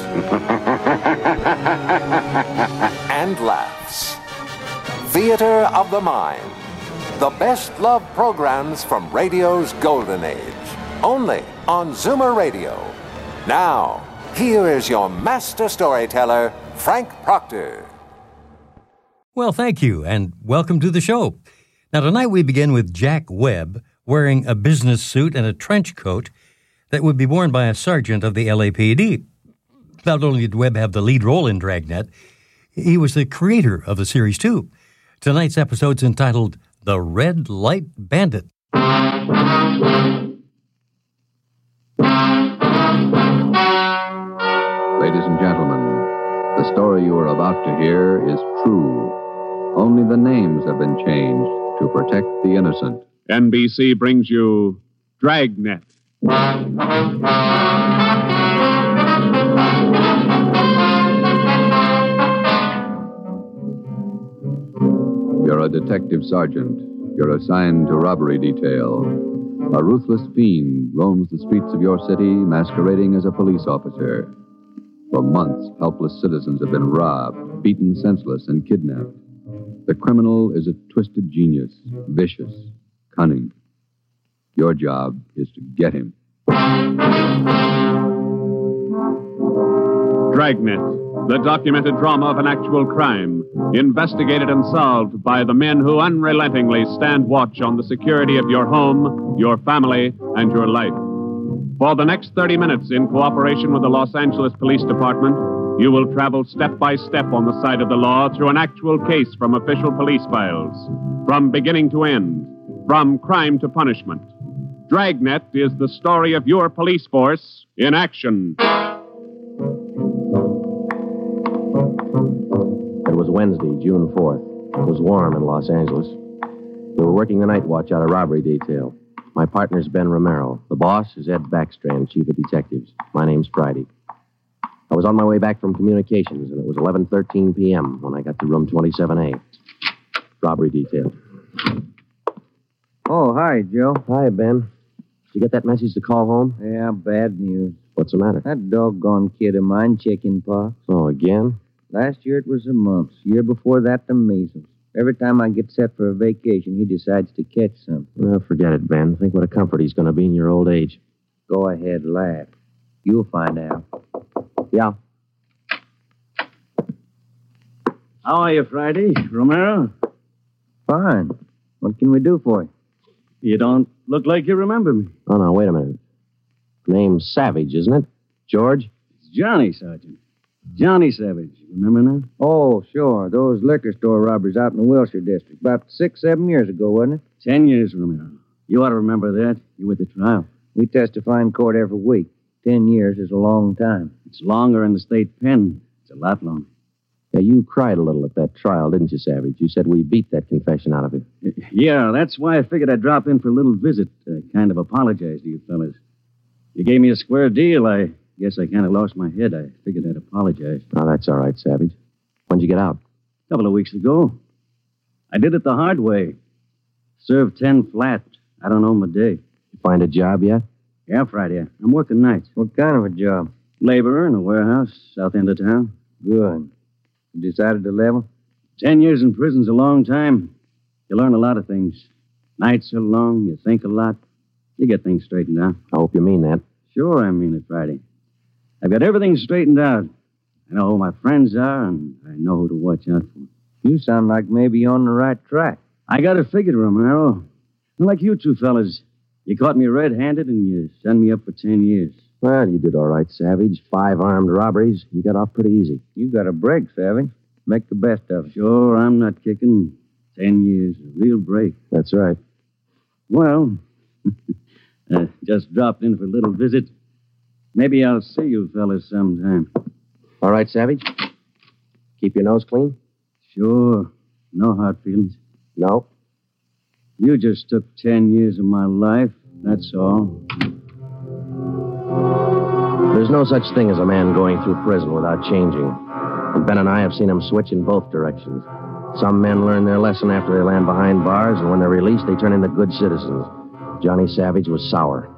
and laughs. Theater of the Mind. The best love programs from radio's golden age. Only on Zoomer Radio. Now, here is your master storyteller, Frank Proctor. Well, thank you, and welcome to the show. Now, tonight we begin with Jack Webb wearing a business suit and a trench coat that would be worn by a sergeant of the LAPD. Not only did Webb have the lead role in Dragnet, he was the creator of the series, too. Tonight's episode's entitled The Red Light Bandit. Ladies and gentlemen, the story you are about to hear is true. Only the names have been changed to protect the innocent. NBC brings you Dragnet. You're a detective sergeant. You're assigned to robbery detail. A ruthless fiend roams the streets of your city masquerading as a police officer. For months, helpless citizens have been robbed, beaten senseless, and kidnapped. The criminal is a twisted genius, vicious, cunning. Your job is to get him. Dragnet, the documented drama of an actual crime, investigated and solved by the men who unrelentingly stand watch on the security of your home, your family, and your life. For the next 30 minutes, in cooperation with the Los Angeles Police Department, you will travel step by step on the side of the law through an actual case from official police files, from beginning to end, from crime to punishment. Dragnet is the story of your police force in action. Was Wednesday, June 4th. It was warm in Los Angeles. We were working the night watch out of robbery detail. My partner's Ben Romero. The boss is Ed Backstrand, chief of detectives. My name's Friday. I was on my way back from communications, and it was 11:13 p.m. when I got to room 27A. Robbery detail. Oh, hi, Joe. Hi, Ben. Did you get that message to call home? Yeah, bad news. What's the matter? That doggone kid of mine, chicken pox. Oh, again? Last year it was the mumps. Year before that, the measles. Every time I get set for a vacation, he decides to catch something. Well, forget it, Ben. Think what a comfort he's going to be in your old age. Go ahead, laugh. You'll find out. Yeah. How are you, Friday? Romero? Fine. What can we do for you? You don't look like you remember me. Oh, no, wait a minute. Name's Savage, isn't it? George? It's Johnny, Sergeant. Johnny Savage. Remember now? Oh, sure. Those liquor store robberies out in the Wilshire district. About six, seven years ago, wasn't it? Ten years, Romero. You ought to remember that. You were at the trial. We testify in court every week. Ten years is a long time. It's longer in the state pen. It's a lot longer. Yeah, you cried a little at that trial, didn't you, Savage? You said we beat that confession out of you. Yeah, that's why I figured I'd drop in for a little visit. Uh, kind of apologize to you fellas. You gave me a square deal. I guess I kind of lost my head. I figured I'd apologize. Oh, that's all right, Savage. When'd you get out? A couple of weeks ago. I did it the hard way. Served ten flat. I don't know my day. You find a job yet? Yeah, Friday. I'm working nights. What kind of a job? Laborer in a warehouse, south end of town. Good. You decided to level? Ten years in prison's a long time. You learn a lot of things. Nights are long, you think a lot. You get things straightened out. I hope you mean that. Sure, I mean it, Friday. I've got everything straightened out. I know who my friends are, and I know who to watch out for. You sound like maybe you're on the right track. I got it figured, Romero. Like you two fellas. You caught me red handed, and you sent me up for ten years. Well, you did all right, Savage. Five armed robberies. You got off pretty easy. You got a break, Savage. Make the best of it. Sure, I'm not kicking. Ten years, a real break. That's right. Well, uh, just dropped in for a little visit. Maybe I'll see you fellas sometime. All right, Savage? Keep your nose clean? Sure. No hard feelings. No. You just took ten years of my life. That's all. There's no such thing as a man going through prison without changing. And Ben and I have seen him switch in both directions. Some men learn their lesson after they land behind bars, and when they're released, they turn into good citizens. Johnny Savage was sour.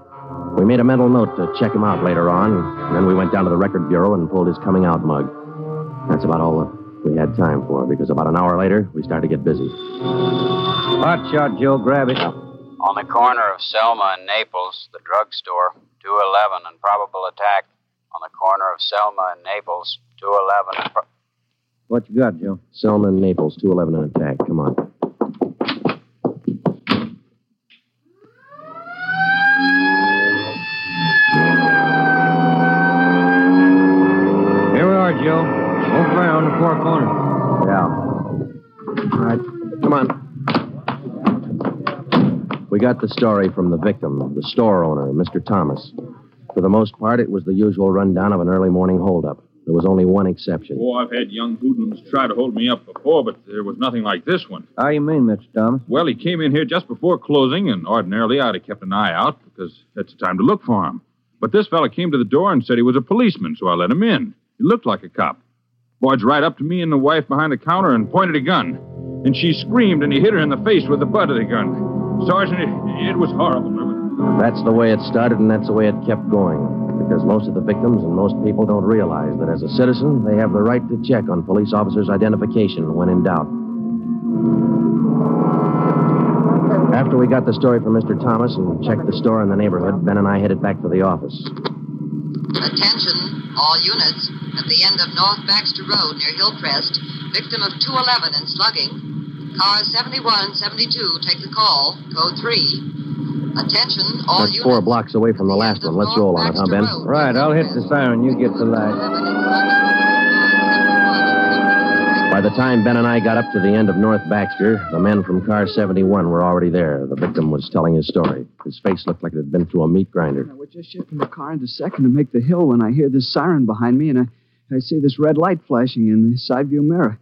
We made a mental note to check him out later on, and then we went down to the record bureau and pulled his coming out mug. That's about all we had time for, because about an hour later, we started to get busy. Hot shot, Joe. Grab it. On the corner of Selma and Naples, the drugstore, 211 and probable attack. On the corner of Selma and Naples, 211 and. Pro- What you got, Joe? Selma and Naples, 211 and attack. Come on. Here we are, Joe. Over there on the far corner. Yeah. All right. Come on. We got the story from the victim, the store owner, Mr. Thomas. For the most part, it was the usual rundown of an early morning holdup. There was only one exception. Oh, I've had young hoodlums try to hold me up before, but there was nothing like this one. How you mean, Mr. Thomas? Well, he came in here just before closing, and ordinarily I'd have kept an eye out because that's the time to look for him. But this fella came to the door and said he was a policeman, so I let him in. He looked like a cop. Barged right up to me and the wife behind the counter and pointed a gun. And she screamed, and he hit her in the face with the butt of the gun. Sergeant, it, it was horrible. That's the way it started, and that's the way it kept going. Because most of the victims and most people don't realize that as a citizen, they have the right to check on police officers' identification when in doubt. After we got the story from Mr. Thomas and checked the store in the neighborhood, Ben and I headed back for the office. Attention, all units. At the end of North Baxter Road near Hillcrest, victim of 211 and slugging. Car 7172, take the call. Code 3. Attention, all That's units. four blocks away from the last one. Let's roll on it, huh, Ben? Right, I'll hit the siren. You get the light. By the time Ben and I got up to the end of North Baxter, the men from car 71 were already there. The victim was telling his story. His face looked like it had been through a meat grinder. I was just shifting the car into second to make the hill when I hear this siren behind me, and I, I see this red light flashing in the side view mirror.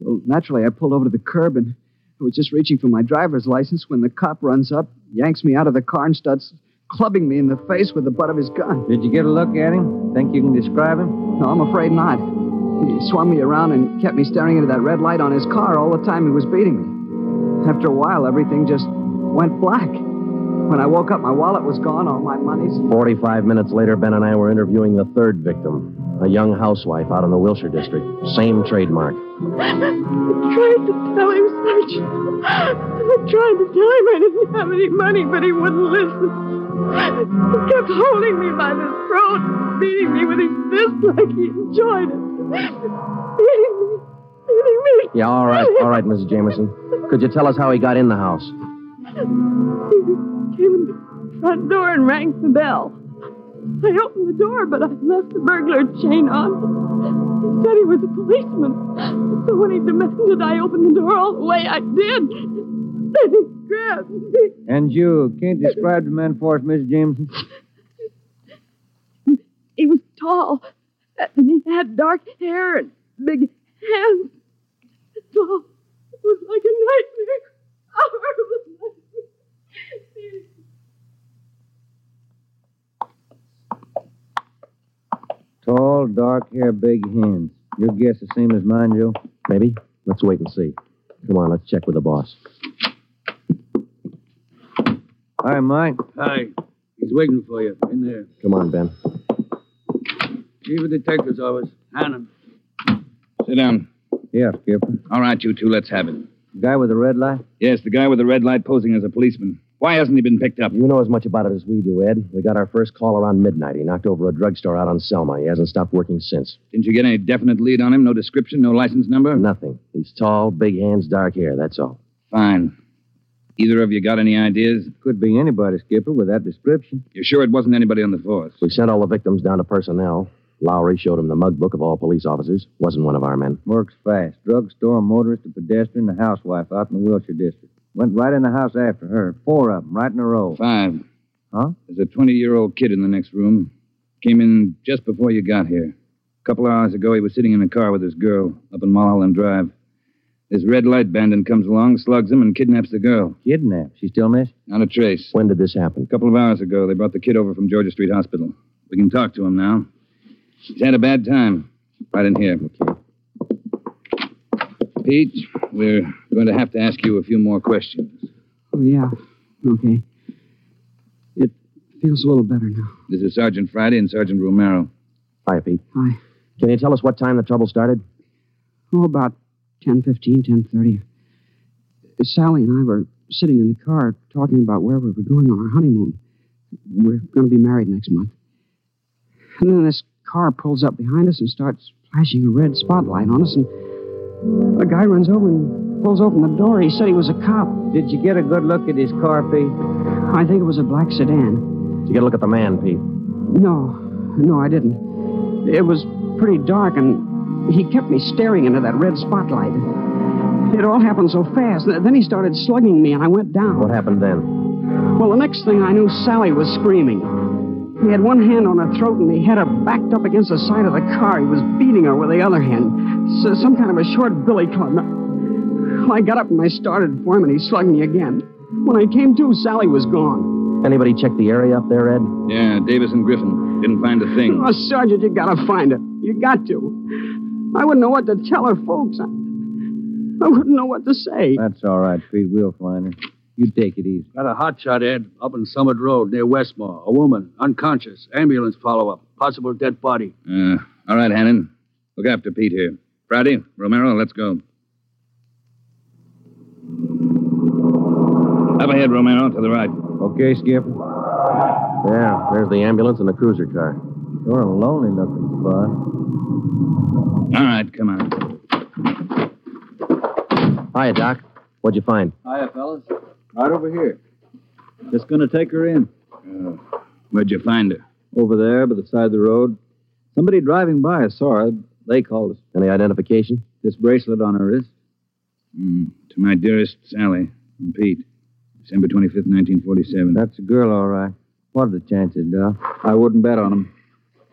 Well, naturally, I pulled over to the curb, and I was just reaching for my driver's license when the cop runs up, yanks me out of the car, and starts clubbing me in the face with the butt of his gun. Did you get a look at him? Think you can describe him? No, I'm afraid not. He swung me around and kept me staring into that red light on his car all the time he was beating me. After a while, everything just went black. When I woke up, my wallet was gone, all my money's. 45 minutes later, Ben and I were interviewing the third victim, a young housewife out in the Wilshire district. Same trademark. I tried to tell him, Sergeant. I tried to tell him I didn't have any money, but he wouldn't listen. He kept holding me by the throat, beating me with his fist like he enjoyed it. Beating me. Beating me. Yeah, all right, all right, Mrs. Jameson. Could you tell us how he got in the house? He came in the front door and rang the bell. I opened the door, but I left the burglar chain on. He said he was a policeman. So when he demanded I open the door all the way, I did. Then he grabbed me. And you can't describe the man for us, Miss Jameson? He was tall, and he had dark hair and big hands. So it was like a nightmare. A horrible nightmare. Tall, dark hair, big hands. Your guess the same as mine, Joe? Maybe. Let's wait and see. Come on, let's check with the boss. Hi, Mike. Hi. He's waiting for you in there. Come on, Ben. Chief of Detectives Office. Hannon. Sit down. Yeah, Skipper. All right, you two, let's have it. The Guy with the red light? Yes, the guy with the red light posing as a policeman. Why hasn't he been picked up? You know as much about it as we do, Ed. We got our first call around midnight. He knocked over a drugstore out on Selma. He hasn't stopped working since. Didn't you get any definite lead on him? No description, no license number? Nothing. He's tall, big hands, dark hair. That's all. Fine. Either of you got any ideas? Could be anybody, Skipper, with that description. You're sure it wasn't anybody on the force? We sent all the victims down to personnel. Lowry showed him the mug book of all police officers. Wasn't one of our men. Works fast. Drugstore, motorist, a pedestrian, a housewife out in the Wilshire district. Went right in the house after her. Four of them, right in a row. Five. Huh? There's a 20 year old kid in the next room. Came in just before you got here. A couple of hours ago, he was sitting in a car with his girl up in Mulholland Drive. This red light bandit comes along, slugs him, and kidnaps the girl. Kidnapped? She still missing? Not a trace. When did this happen? A couple of hours ago, they brought the kid over from Georgia Street Hospital. We can talk to him now. He's had a bad time. Right in here. Okay. Pete, we're going to have to ask you a few more questions. Oh, yeah. Okay. It feels a little better now. This is Sergeant Friday and Sergeant Romero. Hi, Pete. Hi. Can you tell us what time the trouble started? Oh, about 10.15, 10.30. Sally and I were sitting in the car talking about where we were going on our honeymoon. We're going to be married next month. And then this car pulls up behind us and starts flashing a red spotlight on us, and a guy runs over and pulls open the door. He said he was a cop. Did you get a good look at his car, Pete? I think it was a black sedan. Did you get a look at the man, Pete? No, no, I didn't. It was pretty dark, and he kept me staring into that red spotlight. It all happened so fast. Then he started slugging me, and I went down. What happened then? Well, the next thing I knew, Sally was screaming. He had one hand on her throat, and he had her backed up against the side of the car. He was beating her with the other hand. So, some kind of a short billy club. Well, I got up and I started for him, and he slugged me again. When I came to, Sally was gone. Anybody check the area up there, Ed? Yeah, Davis and Griffin. Didn't find a thing. Oh, Sergeant, you gotta find her. You got to. I wouldn't know what to tell her folks. I, I wouldn't know what to say. That's all right, Pete. We'll find her. You take it easy. Got a hot shot, Ed, up on Summit Road near Westmore. A woman, unconscious. Ambulance follow up. Possible dead body. Uh, all right, Hannon. Look after Pete here. Friday, Romero, let's go. Up ahead, Romero, to the right. Okay, Skipper. Yeah, there's the ambulance and the cruiser car. You're a lonely looking spot. All right, come on. Hiya, Doc. What'd you find? Hiya, fellas. Right over here. Just gonna take her in. Uh, where'd you find her? Over there, by the side of the road. Somebody driving by saw her. They called us. Any identification? This bracelet on her wrist. Mm, to my dearest Sally and Pete. December 25th, 1947. That's a girl, all right. What are the chances, Doc? I wouldn't bet on them.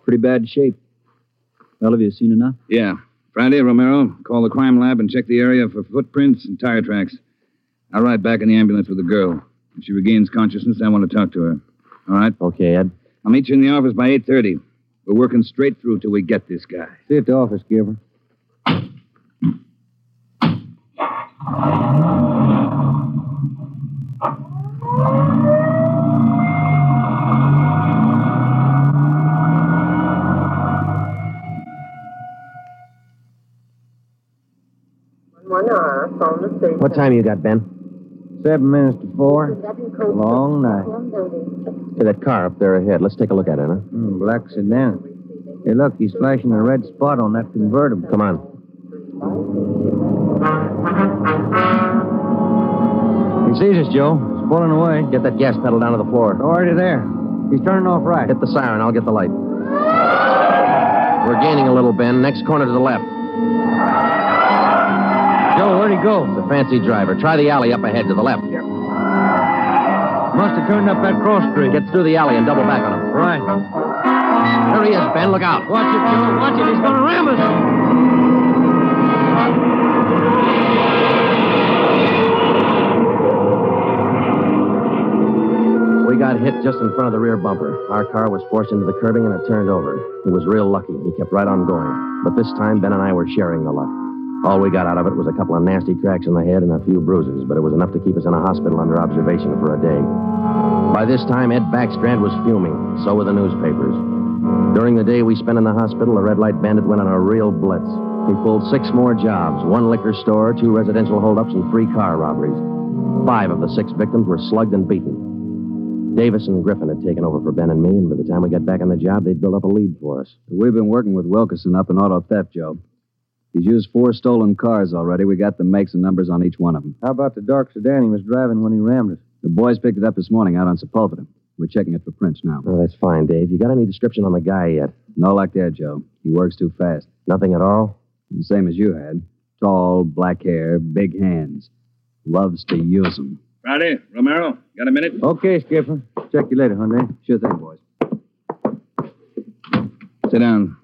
Pretty bad shape. Well, have you seen enough? Yeah. Friday, Romero, call the crime lab and check the area for footprints and tire tracks. I'll ride back in the ambulance with the girl. If she regains consciousness, I want to talk to her. All right? Okay, Ed. I'll meet you in the office by 8.30. We're working straight through till we get this guy. See you at the office, Skipper. What time you got, Ben? Seven minutes to four. Long night. Hey, that car up there ahead. Let's take a look at it, huh? Mm, black sedan. Hey, look, he's flashing a red spot on that convertible. Come on. He sees us, Joe. He's pulling away. Get that gas pedal down to the floor. Already there. He's turning off right. Hit the siren. I'll get the light. We're gaining a little, Ben. Next corner to the left. Where'd he go? It's a fancy driver. Try the alley up ahead to the left here. Must have turned up that cross street. Get through the alley and double back on him. Right. There he is, Ben. Look out. Watch it, Joe. Watch it. He's going to ram us. We got hit just in front of the rear bumper. Our car was forced into the curbing and it turned over. He was real lucky. He kept right on going. But this time, Ben and I were sharing the luck. All we got out of it was a couple of nasty cracks in the head and a few bruises, but it was enough to keep us in a hospital under observation for a day. By this time, Ed Backstrand was fuming. So were the newspapers. During the day we spent in the hospital, the red light bandit went on a real blitz. He pulled six more jobs one liquor store, two residential holdups, and three car robberies. Five of the six victims were slugged and beaten. Davis and Griffin had taken over for Ben and me, and by the time we got back on the job, they'd built up a lead for us. We've been working with Wilkerson up in auto theft, Joe. He's used four stolen cars already. We got the makes and numbers on each one of them. How about the dark sedan he was driving when he rammed us? The boys picked it up this morning out on Sepulveda. We're checking it for prints now. Oh, that's fine, Dave. You got any description on the guy yet? No like that, Joe. He works too fast. Nothing at all? The same as you had. Tall, black hair, big hands. Loves to use them. Friday, Romero, got a minute? Okay, Skipper. Check you later, Hyundai. Sure thing, boys. Sit down.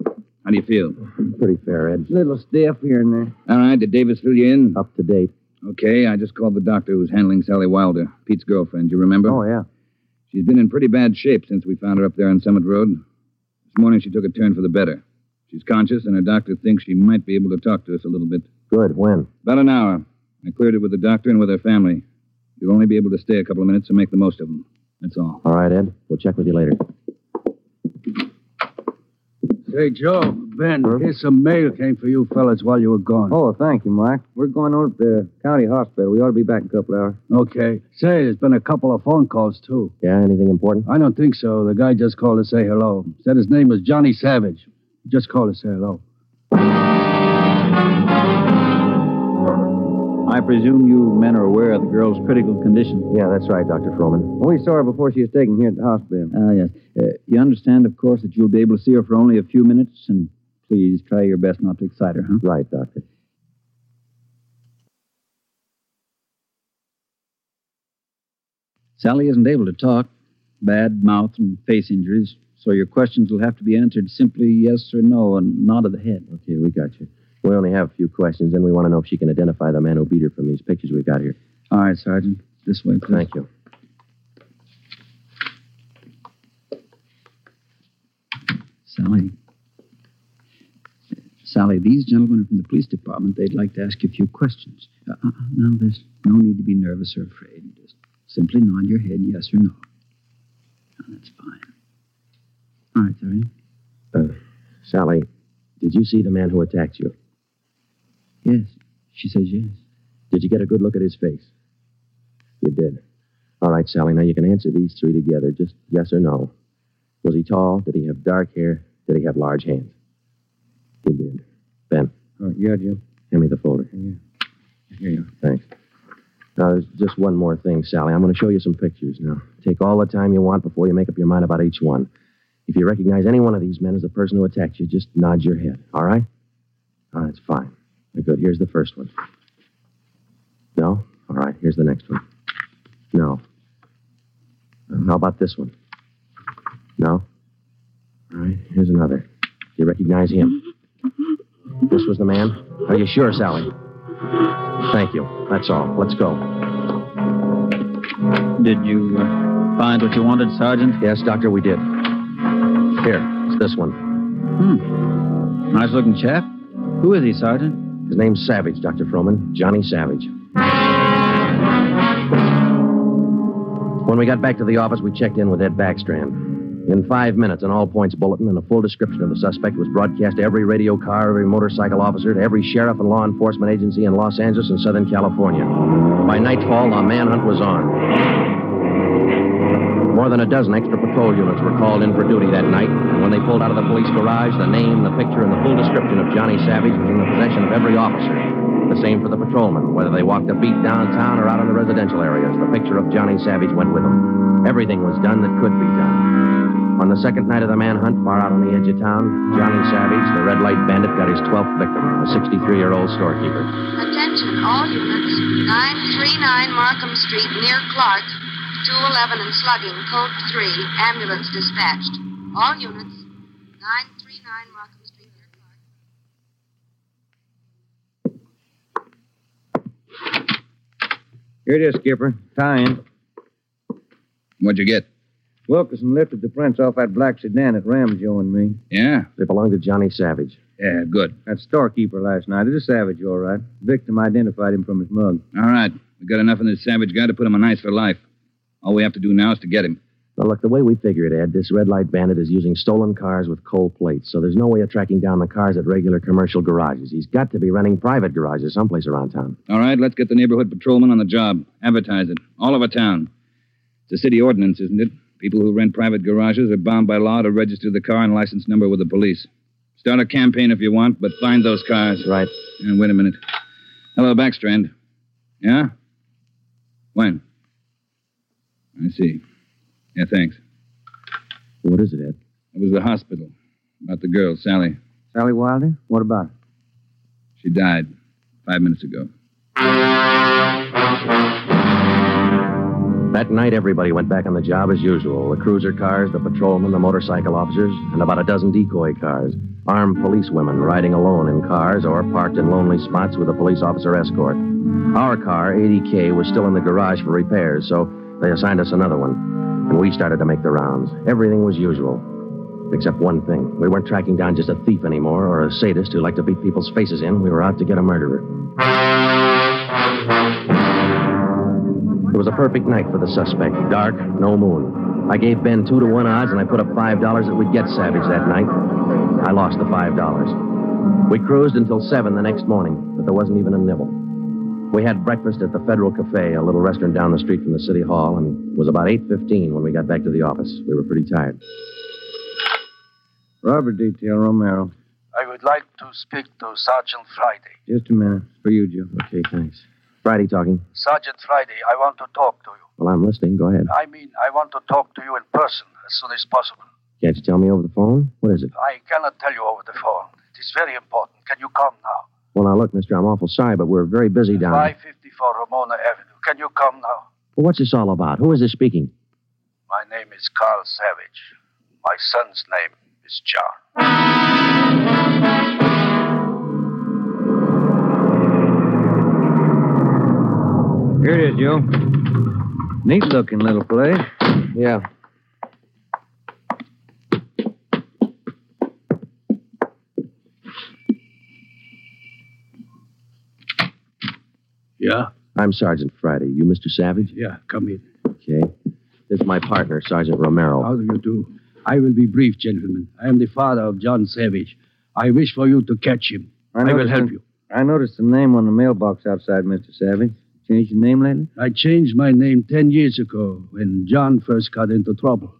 How do you feel? Pretty fair, Ed. A little stiff here and there. All right. Did Davis fill you in? Up to date. Okay. I just called the doctor who's handling Sally Wilder, Pete's girlfriend. You remember? Oh, yeah. She's been in pretty bad shape since we found her up there on Summit Road. This morning she took a turn for the better. She's conscious, and her doctor thinks she might be able to talk to us a little bit. Good. When? About an hour. I cleared it with the doctor and with her family. You'll only be able to stay a couple of minutes and make the most of them. That's all. All right, Ed. We'll check with you later. Say, Joe, Ben, here's some mail came for you fellas while you were gone. Oh, thank you, Mike. We're going over to the county hospital. We ought to be back in a couple of hours. Okay. Say, there's been a couple of phone calls, too. Yeah, anything important? I don't think so. The guy just called to say hello. Said his name was Johnny Savage. Just called to say hello. Presume you men are aware of the girl's critical condition. Yeah, that's right, Dr. Froman. We saw her before she was taken here at the hospital. Ah, yes. Uh, you understand, of course, that you'll be able to see her for only a few minutes, and please try your best not to excite her, huh? Right, Doctor. Sally isn't able to talk. Bad mouth and face injuries, so your questions will have to be answered simply yes or no and nod of the head. Okay, we got you. We only have a few questions, and we want to know if she can identify the man who beat her from these pictures we've got here. All right, Sergeant. This way, please. Thank you. Sally. Sally, these gentlemen are from the police department. They'd like to ask you a few questions. Uh, uh, now, there's no need to be nervous or afraid. Just simply nod your head yes or no. Now, that's fine. All right, Sergeant. Uh, Sally, did you see the man who attacked you? Yes. She says yes. Did you get a good look at his face? You did. All right, Sally, now you can answer these three together. Just yes or no. Was he tall? Did he have dark hair? Did he have large hands? He did. Ben. All right, yeah, Jim. Hand me the folder. Yeah. Here you are. Thanks. Now, there's just one more thing, Sally. I'm going to show you some pictures now. Take all the time you want before you make up your mind about each one. If you recognize any one of these men as the person who attacked you, just nod your head, all right? All right, it's fine. Good. Here's the first one. No? All right, here's the next one. No. Uh, how about this one? No? All right, here's another. Do you recognize him? This was the man? Are you sure, Sally? Thank you. That's all. Let's go. Did you uh, find what you wanted, Sergeant? Yes, Doctor, we did. Here, it's this one. Hmm. Nice looking chap. Who is he, Sergeant? His name's Savage, Dr. Froman. Johnny Savage. When we got back to the office, we checked in with Ed Backstrand. In five minutes, an all points bulletin and a full description of the suspect was broadcast to every radio car, every motorcycle officer, to every sheriff and law enforcement agency in Los Angeles and Southern California. By nightfall, the manhunt was on. More than a dozen extra patrol units were called in for duty that night, and when they pulled out of the police garage, the name, the picture, and the full description of Johnny Savage was in the possession of every officer. The same for the patrolmen, whether they walked a beat downtown or out in the residential areas. The picture of Johnny Savage went with them. Everything was done that could be done. On the second night of the manhunt, far out on the edge of town, Johnny Savage, the red light bandit, got his 12th victim, a 63 year old storekeeper. Attention, all units. 939 Markham Street, near Clark. 211 and slugging, code 3. Ambulance dispatched. All units. 939 Markham Street, near Clark. Here it is, Skipper. Tie-in. What'd you get? Wilkerson lifted the prints off that black sedan that rammed Joe and me. Yeah? They belong to Johnny Savage. Yeah, good. That storekeeper last night. It's a Savage, all right. Victim identified him from his mug. All right. We got enough in this savage guy to put him on ice for life. All we have to do now is to get him. Now, look, the way we figure it, Ed, this red light bandit is using stolen cars with cold plates, so there's no way of tracking down the cars at regular commercial garages. He's got to be running private garages someplace around town. All right, let's get the neighborhood patrolman on the job. Advertise it. All over town. It's a city ordinance, isn't it? People who rent private garages are bound by law to register the car and license number with the police. Start a campaign if you want, but find those cars. Right. And wait a minute. Hello, Backstrand. Yeah? When? I see. Yeah, thanks. What is it, Ed? It was the hospital. About the girl, Sally. Sally Wilder? What about her? She died five minutes ago. That night, everybody went back on the job as usual the cruiser cars, the patrolmen, the motorcycle officers, and about a dozen decoy cars. Armed policewomen riding alone in cars or parked in lonely spots with a police officer escort. Our car, 80K, was still in the garage for repairs, so they assigned us another one. And we started to make the rounds. Everything was usual. Except one thing. We weren't tracking down just a thief anymore or a sadist who liked to beat people's faces in. We were out to get a murderer. It was a perfect night for the suspect. Dark, no moon. I gave Ben two to one odds, and I put up five dollars that we'd get Savage that night. I lost the five dollars. We cruised until seven the next morning, but there wasn't even a nibble. We had breakfast at the Federal Cafe, a little restaurant down the street from the city hall, and it was about 8.15 when we got back to the office. We were pretty tired. Robert Detail, Romero. I would like to speak to Sergeant Friday. Just a minute. For you, Joe. Okay, thanks. Friday talking. Sergeant Friday, I want to talk to you. Well, I'm listening. Go ahead. I mean, I want to talk to you in person as soon as possible. Can't you tell me over the phone? What is it? I cannot tell you over the phone. It is very important. Can you come now? Well, now, look, mister, I'm awful sorry, but we're very busy down here. 554 Ramona Avenue. Can you come now? Well, what's this all about? Who is this speaking? My name is Carl Savage. My son's name is John. Here it is, Joe. Neat looking little place. Yeah. Yeah? I'm Sergeant Friday. You Mr. Savage? Yeah, come in. Okay. This is my partner, Sergeant Romero. How do you do? I will be brief, gentlemen. I am the father of John Savage. I wish for you to catch him. I, will help you. I noticed the name on the mailbox outside, Mr. Savage. Changed your name lately? I changed my name ten years ago when John first got into trouble.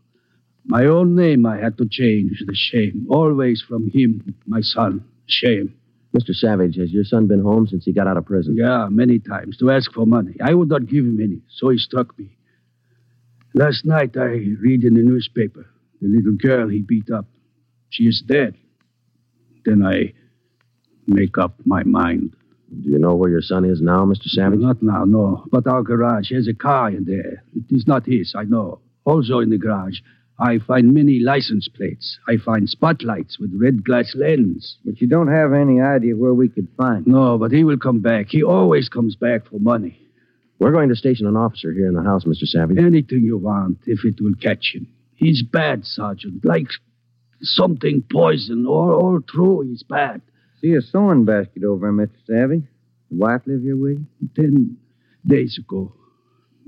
My own name I had to change. The shame. Always from him, my son. Shame. Mr. Savage, has your son been home since he got out of prison? Yeah, many times to ask for money. I would not give him any, so he struck me. Last night I read in the newspaper the little girl he beat up. She is dead. Then I make up my mind. Do you know where your son is now, Mr. Savage? Not now, no. But our garage has a car in there. It is not his, I know. Also in the garage, I find many license plates. I find spotlights with red glass lens. But you don't have any idea where we could find No, but he will come back. He always comes back for money. We're going to station an officer here in the house, Mr. Savage. Anything you want, if it will catch him. He's bad, Sergeant. Like something poison. All, all through, he's bad. See a sewing basket over there, Mr. Savage. The wife live here with you? Ten days ago,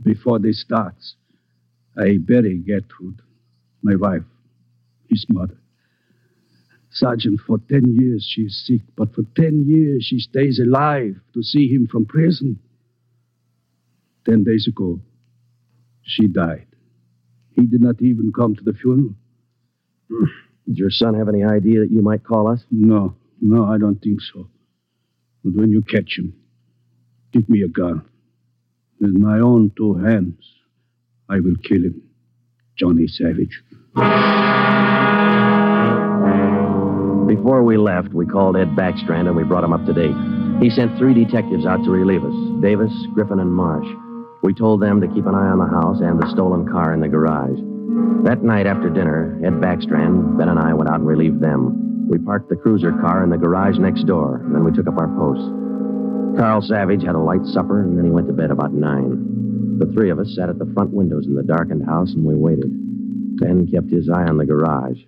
before this starts, I buried Gertrude, my wife, his mother. Sergeant, for ten years she is sick, but for ten years she stays alive to see him from prison. Ten days ago, she died. He did not even come to the funeral. Did your son have any idea that you might call us? No, no, I don't think so. But when you catch him, give me a gun. With my own two hands, I will kill him. Johnny Savage. Before we left, we called Ed Backstrand and we brought him up to date. He sent three detectives out to relieve us Davis, Griffin, and Marsh. We told them to keep an eye on the house and the stolen car in the garage. That night after dinner, Ed Backstrand, Ben, and I went out and relieved them. We parked the cruiser car in the garage next door, and then we took up our posts. Carl Savage had a light supper, and then he went to bed about nine. The three of us sat at the front windows in the darkened house, and we waited. Ben kept his eye on the garage.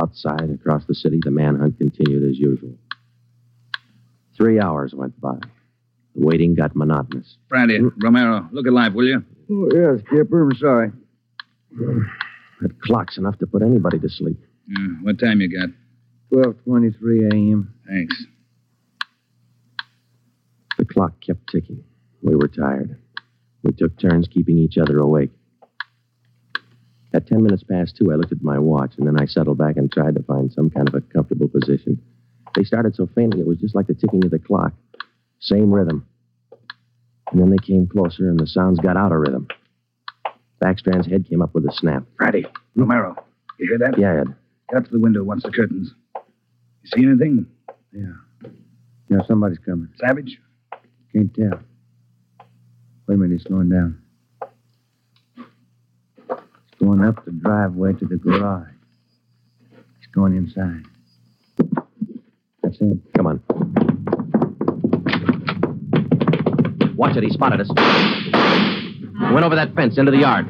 Outside, across the city, the manhunt continued as usual. Three hours went by. The waiting got monotonous. Friday, Romero, look alive, will you? Oh, yes, Skipper. I'm sorry. That clock's enough to put anybody to sleep. Uh, what time you got? 12.23 a.m. Thanks. The clock kept ticking. We were tired. We took turns keeping each other awake. At ten minutes past two, I looked at my watch, and then I settled back and tried to find some kind of a comfortable position. They started so faintly, it was just like the ticking of the clock. Same rhythm. And then they came closer, and the sounds got out of rhythm. Backstrand's head came up with a snap. Friday, Romero, you hear that? Yeah, Ed. Get up to the window once the curtains. You see anything? Yeah. Yeah, somebody's coming. Savage? Can't tell. Wait a minute, he's going down. He's going up the driveway to the garage. He's going inside. that? Come on. Watch it. He spotted us. Went over that fence into the yard.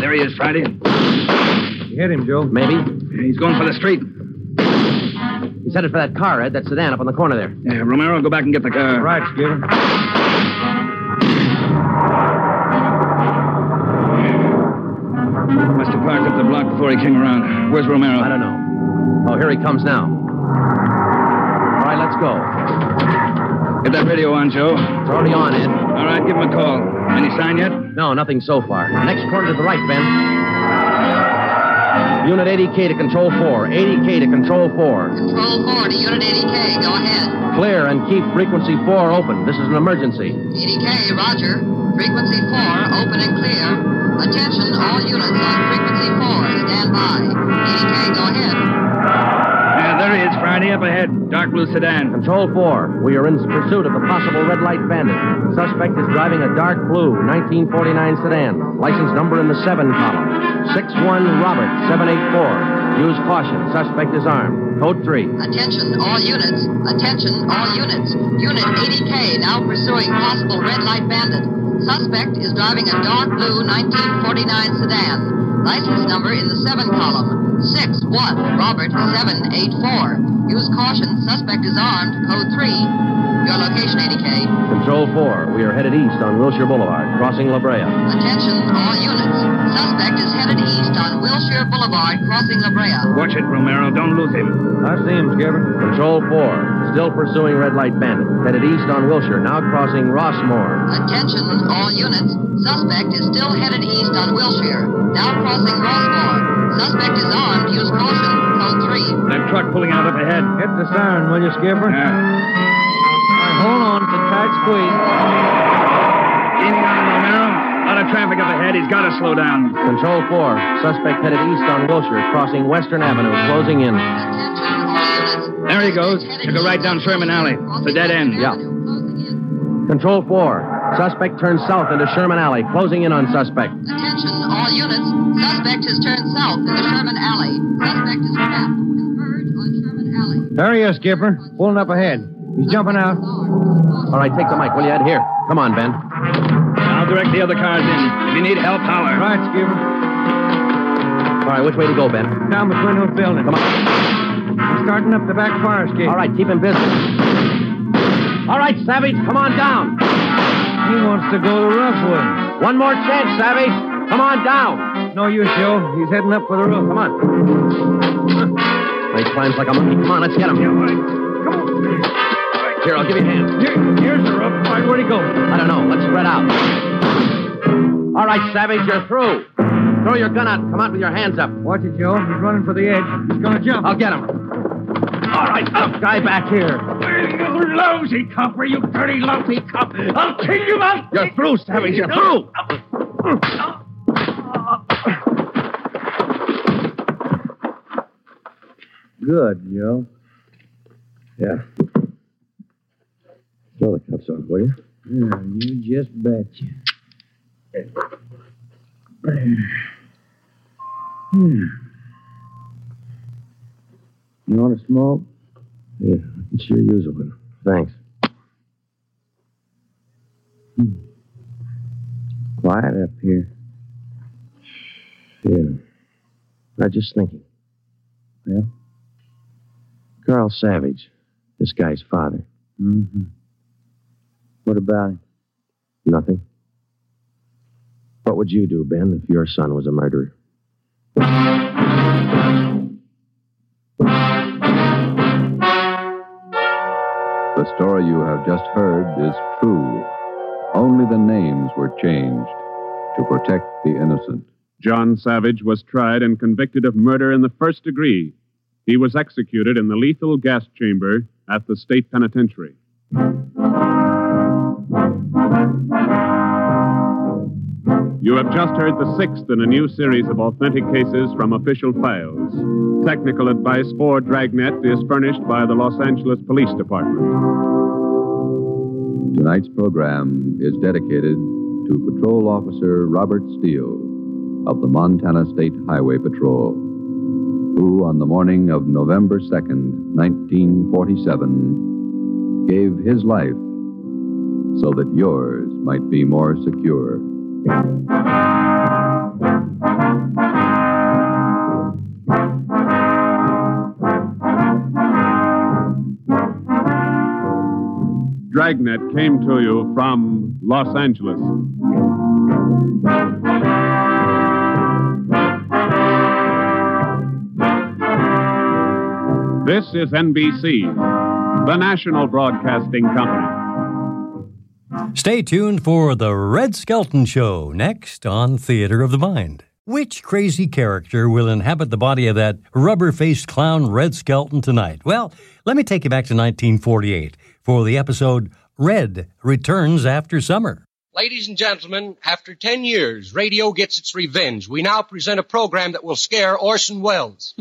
There he is, Friday. You hit him, Joe. Maybe. He's going for the street. Headed for that car, Ed, that sedan up on the corner there. Yeah, Romero, go back and get the car. Right, Skipper. Must have parked up the block before he came around. Where's Romero? I don't know. Oh, here he comes now. All right, let's go. Get that radio on, Joe. It's already on, Ed. All right, give him a call. Any sign yet? No, nothing so far. Next corner to the right, Ben. Unit 80K to Control 4. 80K to Control 4. Control 4 to Unit 80K. Go ahead. Clear and keep frequency 4 open. This is an emergency. 80K, roger. Frequency 4, open and clear. Attention, all units on frequency 4. Stand by. 80K, go ahead. Yeah, there he is, Friday, up ahead. Dark blue sedan. Control 4. We are in pursuit of a possible red light bandit. Suspect is driving a dark blue 1949 sedan. License number in the 7 column. 61 Robert 784. Use caution. Suspect is armed. Code 3. Attention, all units. Attention, all units. Unit 80K now pursuing possible red light bandit. Suspect is driving a dark blue 1949 sedan. License number in the 7 column. 61 Robert 784. Use caution. Suspect is armed. Code 3. Your location, 80K. Control 4. We are headed east on Wilshire Boulevard, crossing La Brea. Attention, all units. Suspect is headed east on Wilshire Boulevard, crossing La Brea. Watch it, Romero. Don't lose him. I see him, Skipper. Control 4. Still pursuing red light bandit. Headed east on Wilshire, now crossing Rossmore. Attention, all units. Suspect is still headed east on Wilshire, now crossing Rossmore. Suspect is armed. Use caution. Code 3. That truck pulling out up ahead. Hit the siren, will you, Skipper? Yeah. Hold on, it's a tight squeeze. Easy on him, Romero. A lot of traffic up ahead. He's got to slow down. Control 4. Suspect headed east on Wilshire, crossing Western Avenue, closing in. There he goes. Took a right down Sherman Alley. It's a dead end. Yeah. Control 4. Suspect turns south into Sherman Alley, closing in on suspect. Attention, all units. Suspect has turned south into Sherman Alley. Suspect is trapped. Converge on Sherman Alley. There he is, Skipper. Pulling up ahead. He's jumping out. All right, take the mic, will you, Ed? Here. Come on, Ben. I'll direct the other cars in. If you need help, holler. Right, Skipper. All right, which way to go, Ben? Down between those buildings. Come on. Starting up the back fire escape. All right, keep him busy. All right, Savage, come on down. He wants to go to Roughwood. One more chance, Savage. Come on down. No use, Joe. He's heading up for the roof. Come on. He climbs like a monkey. Come on, let's get him. Yeah, right. Come on. Here, I'll give you a hand. Here, here's the roof. All right, where'd he go? I don't know. Let's spread out. All right, Savage, you're through. Throw your gun out. Come out with your hands up. Watch it, Joe. He's running for the edge. He's gonna jump. I'll get him. All right, up, guy back here. You lousy copper, you dirty, lousy cop. I'll kill you out. You're through, Savage. You're through. Good, Joe. Yeah. Throw the cuffs off, will you? Yeah, you just betcha. Hmm. You want a smoke? Yeah, I can sure use one. Thanks. Quiet up here. Yeah. I just thinking. Yeah? Carl Savage, this guy's father. Mm-hmm. What about him? Nothing. What would you do, Ben, if your son was a murderer? The story you have just heard is true. Only the names were changed to protect the innocent. John Savage was tried and convicted of murder in the first degree. He was executed in the lethal gas chamber at the state penitentiary. You have just heard the sixth in a new series of authentic cases from official files. Technical advice for Dragnet is furnished by the Los Angeles Police Department. Tonight's program is dedicated to Patrol Officer Robert Steele of the Montana State Highway Patrol. who, on the morning of November 2nd, 1947, gave his life so that yours might be more secure. Dragnet came to you from Los Angeles. This is NBC, the national broadcasting company. Stay tuned for The Red Skelton Show next on Theater of the Mind. Which crazy character will inhabit the body of that rubber faced clown Red Skelton tonight? Well, let me take you back to 1948 for the episode Red Returns After Summer. Ladies and gentlemen, after 10 years, radio gets its revenge. We now present a program that will scare Orson Welles.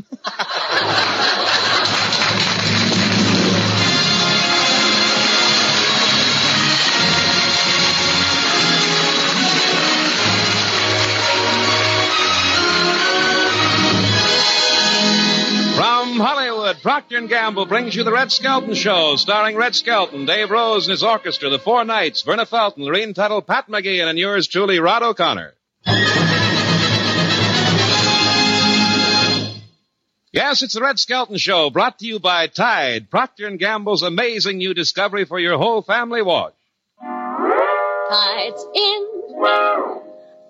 Hollywood, Procter & Gamble brings you the Red Skelton Show, starring Red Skelton, Dave Rose and his orchestra, the Four Knights, Verna Felton, Lorene Tuttle, Pat McGee, and yours truly, Rod O'Connor. Yes, it's the Red Skelton Show, brought to you by Tide, Procter & Gamble's amazing new discovery for your whole family wash. Tide's in.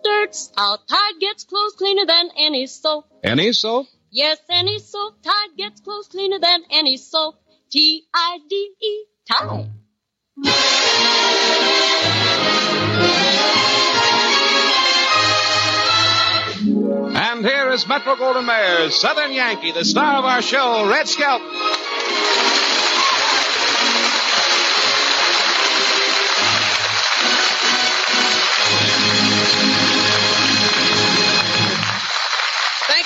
Dirt's out. Tide gets clothes cleaner than any soap. Any soap? Yes, any soap. Tide gets clothes cleaner than any soap. T-I-D-E. Tide. And here is Metro Goldwyn Mayer's Southern Yankee, the star of our show, Red Skelton.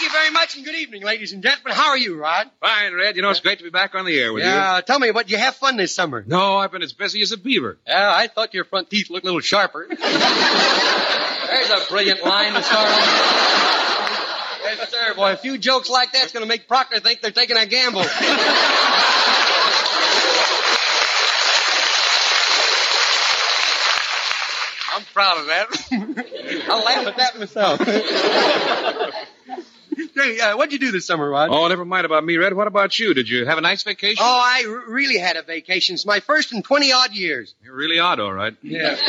You very much and good evening, ladies and gentlemen. How are you, Rod? Fine, Red. You know, it's great to be back on the air with you. yeah, tell me, what you have fun this summer? No, I've been as busy as a beaver. Yeah, I thought your front teeth looked a little sharper. There's a brilliant line to start on. Yes, sir. Boy, a few jokes like that's going to make Procter think they're taking a gamble. I'm proud of that. I'll laugh at that myself. Hey, uh, what'd you do this summer, Rod? Oh, never mind about me, Red. What about you? Did you have a nice vacation? Oh, I r- really had a vacation. It's my first in 20 odd years. You're really odd, all right. Yeah.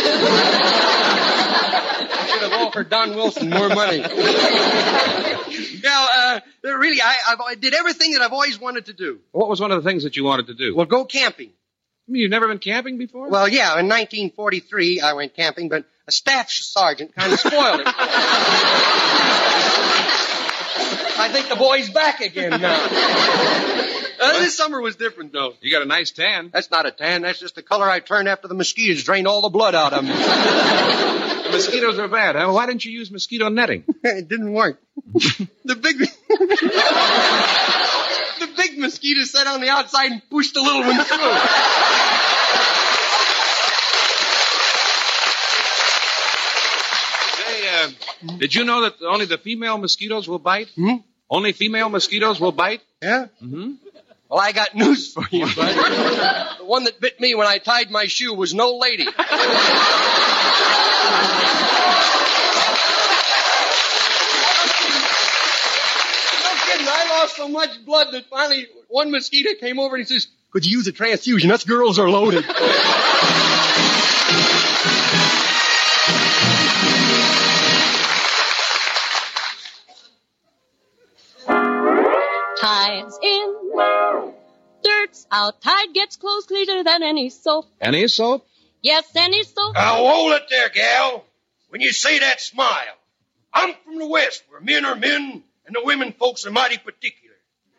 I should have offered Don Wilson more money. yeah, uh, really, I, I've, I did everything that I've always wanted to do. What was one of the things that you wanted to do? Well, go camping. I mean, you've never been camping before? Well, yeah, in 1943 I went camping, but a staff sergeant kind of spoiled it. I think the boy's back again now. Uh, this summer was different, though. You got a nice tan. That's not a tan. That's just the color I turned after the mosquitoes drained all the blood out of me. The mosquitoes are bad. Huh? Why didn't you use mosquito netting? it didn't work. the big, the big mosquito sat on the outside and pushed the little one through. Say, uh, did you know that only the female mosquitoes will bite? Hmm? Only female mosquitoes will bite? Yeah. Mm-hmm. Well, I got news for you, bud. the one that bit me when I tied my shoe was no lady. No kidding. I lost so much blood that finally one mosquito came over and he says, Could you use a transfusion? Us girls are loaded. Dirt's out. Tide gets clothes cleaner than any soap. Any soap? Yes, any soap. Now hold it there, gal. When you say that, smile. I'm from the West, where men are men and the women folks are mighty particular.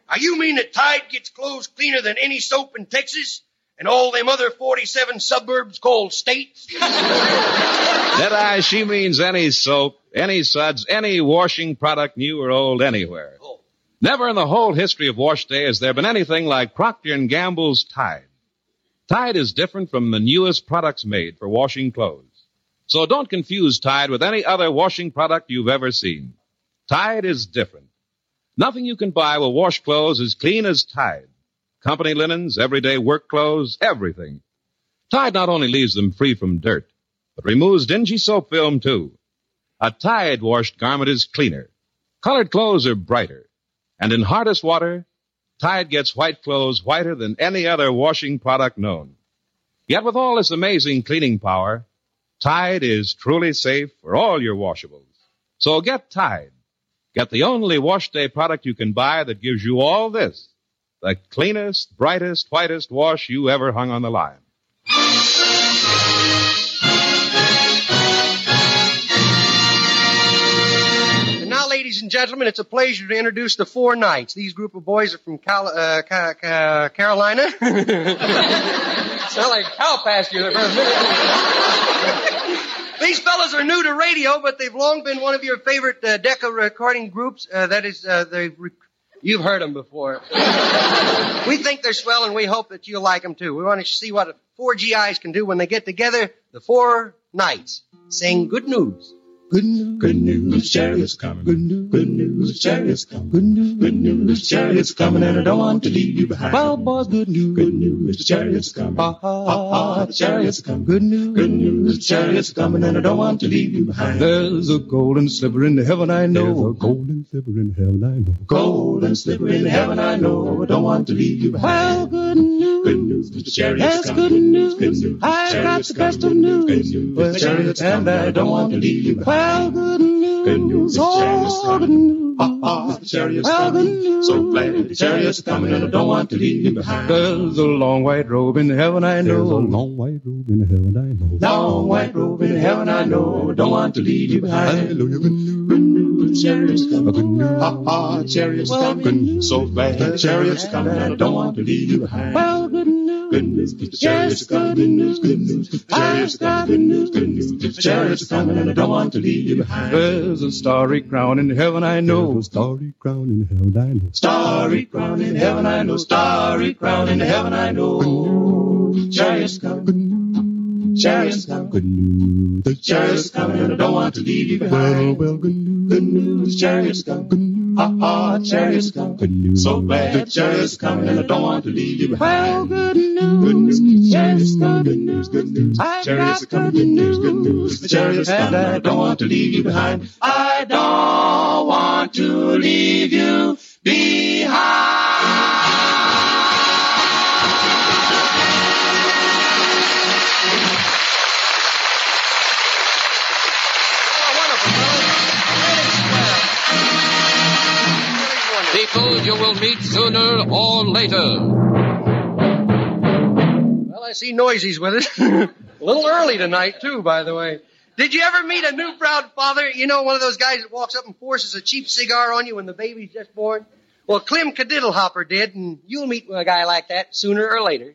Now you mean that Tide gets clothes cleaner than any soap in Texas and all them other 47 suburbs called states? That Deadeye, she means any soap, any suds, any washing product, new or old, anywhere. Never in the whole history of wash day has there been anything like Procter & Gamble's Tide. Tide is different from the newest products made for washing clothes. So don't confuse Tide with any other washing product you've ever seen. Tide is different. Nothing you can buy will wash clothes as clean as Tide. Company linens, everyday work clothes, everything. Tide not only leaves them free from dirt, but removes dingy soap film too. A Tide washed garment is cleaner. Colored clothes are brighter. And in hardest water, Tide gets white clothes whiter than any other washing product known. Yet with all this amazing cleaning power, Tide is truly safe for all your washables. So get Tide. Get the only wash day product you can buy that gives you all this. The cleanest, brightest, whitest wash you ever hung on the line. Ladies and gentlemen, it's a pleasure to introduce the Four Knights. These group of boys are from Cal- uh, Ca- Ca- Carolina. Sound like cow pasture there for a minute. These fellas are new to radio, but they've long been one of your favorite uh, Decca recording groups. Uh, that is, uh, they rec- you've heard them before. we think they're swell, and we hope that you'll like them too. We want to see what four GIs can do when they get together. The Four Knights sing good news. Good news, good news, chariots coming. Good news, good news, chariots coming. Good news, good news, chariots coming, and I don't want to leave you behind. Well, boys, good news, good news, chariots coming. Ha ha ha, chariots coming. Good news, good news, chariots coming, and I don't want to leave you behind. There's a golden slipper in heaven, I know. There's a golden slipper in heaven, I know. Golden slipper in heaven, I know. I don't want to leave you behind. Well, good news, good news, the That's good news. Good news, the I got the best of news. Well, the chariots and I don't want to leave you behind. Well, good news. Good news, Oh, good coming. news. Ha ha, the chariots Well, good coming. news. So glad the chariots are coming, and I don't want to leave you behind. There's a long white robe in heaven, I know. There's a long white robe in heaven, I know. Long white robe in heaven, I know. I don't want to leave you behind. Hallelujah, good news. Good news, the chariots coming. Ha ha, the chariots coming. So glad the chariots coming, and I don't want to leave you behind. Well, good news. Good news, chariots coming. Good news, good news. The chariots are coming. Good news, good news. The chariots coming, and I don't want to leave you behind. There's a starry crown in heaven, I know. A starry crown in heaven, I know. Starry crown in heaven, I know. Starry crown in heaven, I know. Chariots coming. Chariots coming. Good news. The chariots coming, and I don't want to leave you behind. Well, well, good news. Good news, chariots coming. Ha ha, chariots. Good news. So glad the chariots coming, and I don't want to leave you behind. Well, good news. Good news, Chariots coming. good news, good news. I Chariots are got coming, good news, good news. The chariots coming, and I don't want to leave you behind. I don't want to leave you behind. People you will meet sooner or later. I see Noisy's with us. a little early tonight, too, by the way. Did you ever meet a new proud father? You know, one of those guys that walks up and forces a cheap cigar on you when the baby's just born? Well, Clem Kadiddlehopper did, and you'll meet a guy like that sooner or later.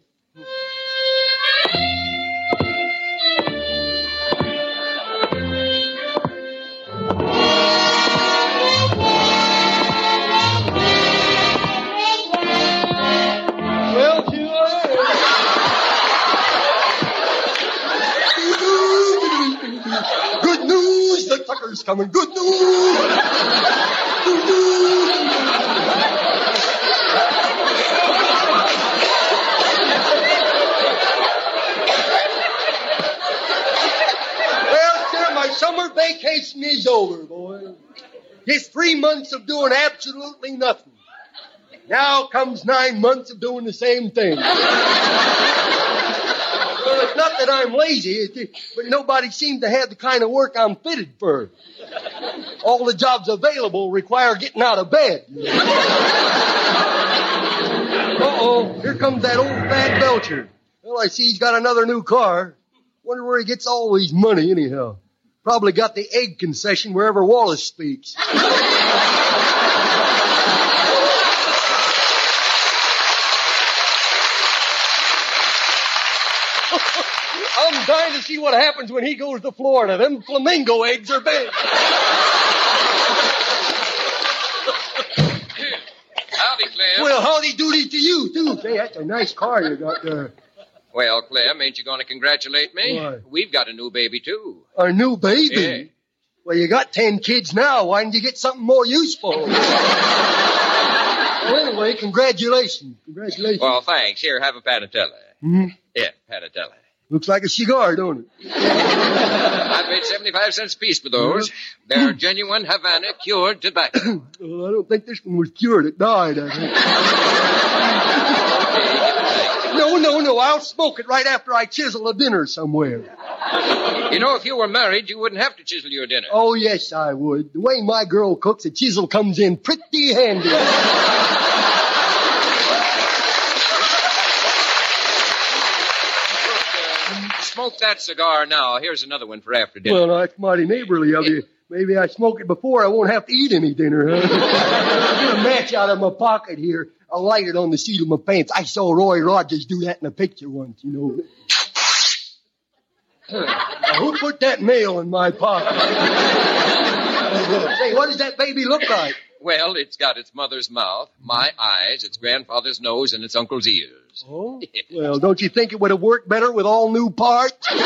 News! Coming. Good news! Good news! Well, sir, my summer vacation is over, boy. Just three months of doing absolutely nothing. Now comes nine months of doing the same thing. Well, it's not that I'm lazy, but nobody seems to have the kind of work I'm fitted for. All the jobs available require getting out of bed. Uh-oh, here comes that old fat Belcher. Well, I see he's got another new car. Wonder where he gets all his money anyhow. Probably got the egg concession wherever Wallace speaks. I'm to see what happens when he goes to Florida. Them flamingo eggs are big. Howdy, Clem. Well, howdy doody to you, too. Say, that's a nice car you got there. Well, Clem, ain't you going to congratulate me? Why? We've got a new baby, too. A new baby? Yeah. Well, you got ten kids now. Why didn't you get something more useful? Well, anyway, congratulations. Congratulations. Well, thanks. Here, have a Panatella. Hmm? Yeah, Panatella. Looks like a cigar, don't it? I paid 75 cents a piece for those. They're genuine Havana cured tobacco. I don't think this one was cured. It died, I think. no, no, no. I'll smoke it right after I chisel a dinner somewhere. You know, if you were married, you wouldn't have to chisel your dinner. Oh, yes, I would. The way my girl cooks, a chisel comes in pretty handy. Smoke that cigar now. Here's another one for after dinner. well, that's mighty neighborly of you. Maybe I smoke it before I won't have to eat any dinner, huh? I get a match out of my pocket here. I'll light it on the seat of my pants. I saw Roy Rogers do that in a picture once, you know. Now, who put that mail in my pocket? Say, what does that baby look like? Well, it's got its mother's mouth, my eyes, its grandfather's nose, and its uncle's ears. Oh? Well, don't you think it would have worked better with all new parts?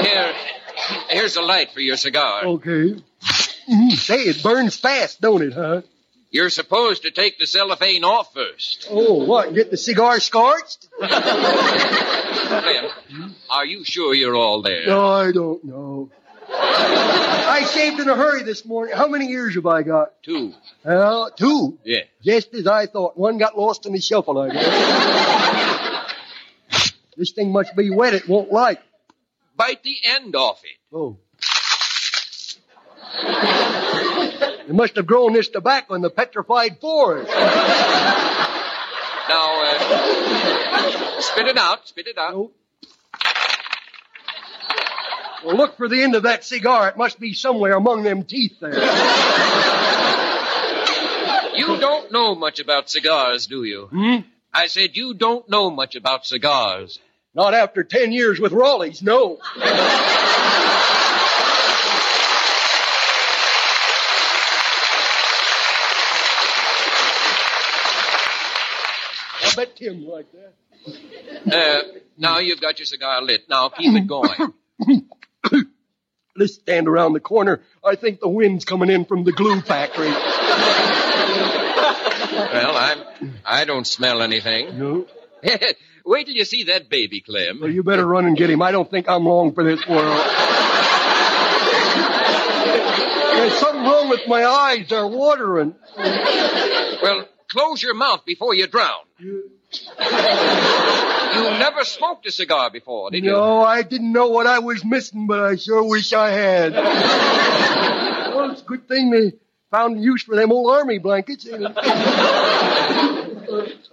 Here, here's a light for your cigar. Okay. Mhm. Say, it burns fast, don't it, huh? You're supposed to take the cellophane off first. Oh, what? Get the cigar scorched? Clem, are you sure you're all there? No, I don't know. I shaved in a hurry this morning. How many years have I got? Two. Well, two. Yeah. Just as I thought. One got lost in the shuffle, I guess. this thing must be wet. It won't light. Bite the end off it. Oh. They must have grown this tobacco in the petrified forest. Now, uh, spit it out. Spit it out. Well, look for the end of that cigar. It must be somewhere among them teeth there. You don't know much about cigars, do you? Hmm? I said you don't know much about cigars. Not after ten years with Raleigh's, no. I bet Tim like that. Uh, now you've got your cigar lit. Now keep it going. Let's stand around the corner. I think the wind's coming in from the glue factory. Well, I'm. I don't smell anything. No. Wait till you see that baby, Clem. Well, you better run and get him. I don't think I'm long for this world. There's something wrong with my eyes. They're watering. Well, close your mouth before you drown. You never smoked a cigar before, did you? No, I didn't know what I was missing, but I sure wish I had. well, it's a good thing they found use for them old army blankets.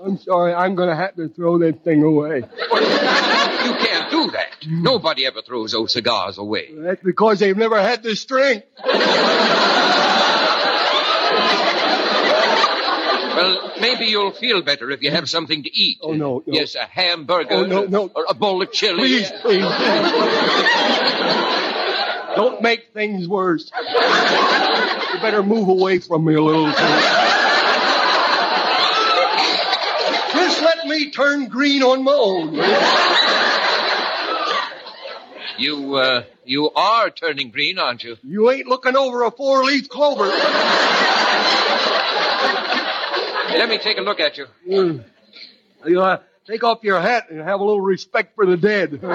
I'm sorry, I'm going to have to throw that thing away. You can't do that. Nobody ever throws those cigars away. That's because they've never had the strength. Well, maybe you'll feel better if you have something to eat. Oh, no, no. Yes, a hamburger. Oh, no, no. Or a bowl of chili. Please, please. Don't make things worse. You better move away from me a little. Just let me turn green on my own. You, uh, you are turning green, aren't you? You ain't looking over a four-leaf clover. Let me take a look at you. Mm. You uh, take off your hat and have a little respect for the dead.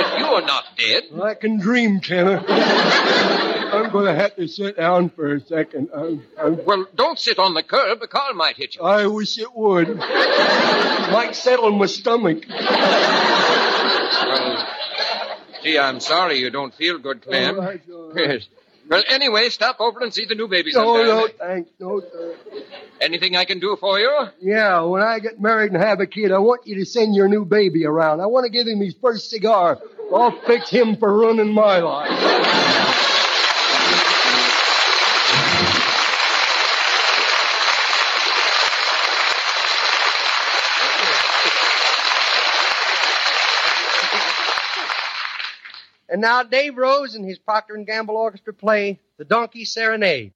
But you are not dead. I can dream, Tanner. I'm going to have to sit down for a second. I'm, I'm, Well, don't sit on the curb. A car might hit you. I wish it would. Might settle my stomach. Well, gee, I'm sorry you don't feel good, Clem. All Yes. Well, anyway, stop over and see the new baby No, sometime. no, thanks. No, sir. Anything I can do for you? Yeah, when I get married and have a kid, I want you to send your new baby around. I want to give him his first cigar. I'll fix him for ruining my life. And now Dave Rose and his Procter and Gamble Orchestra play the Donkey Serenade.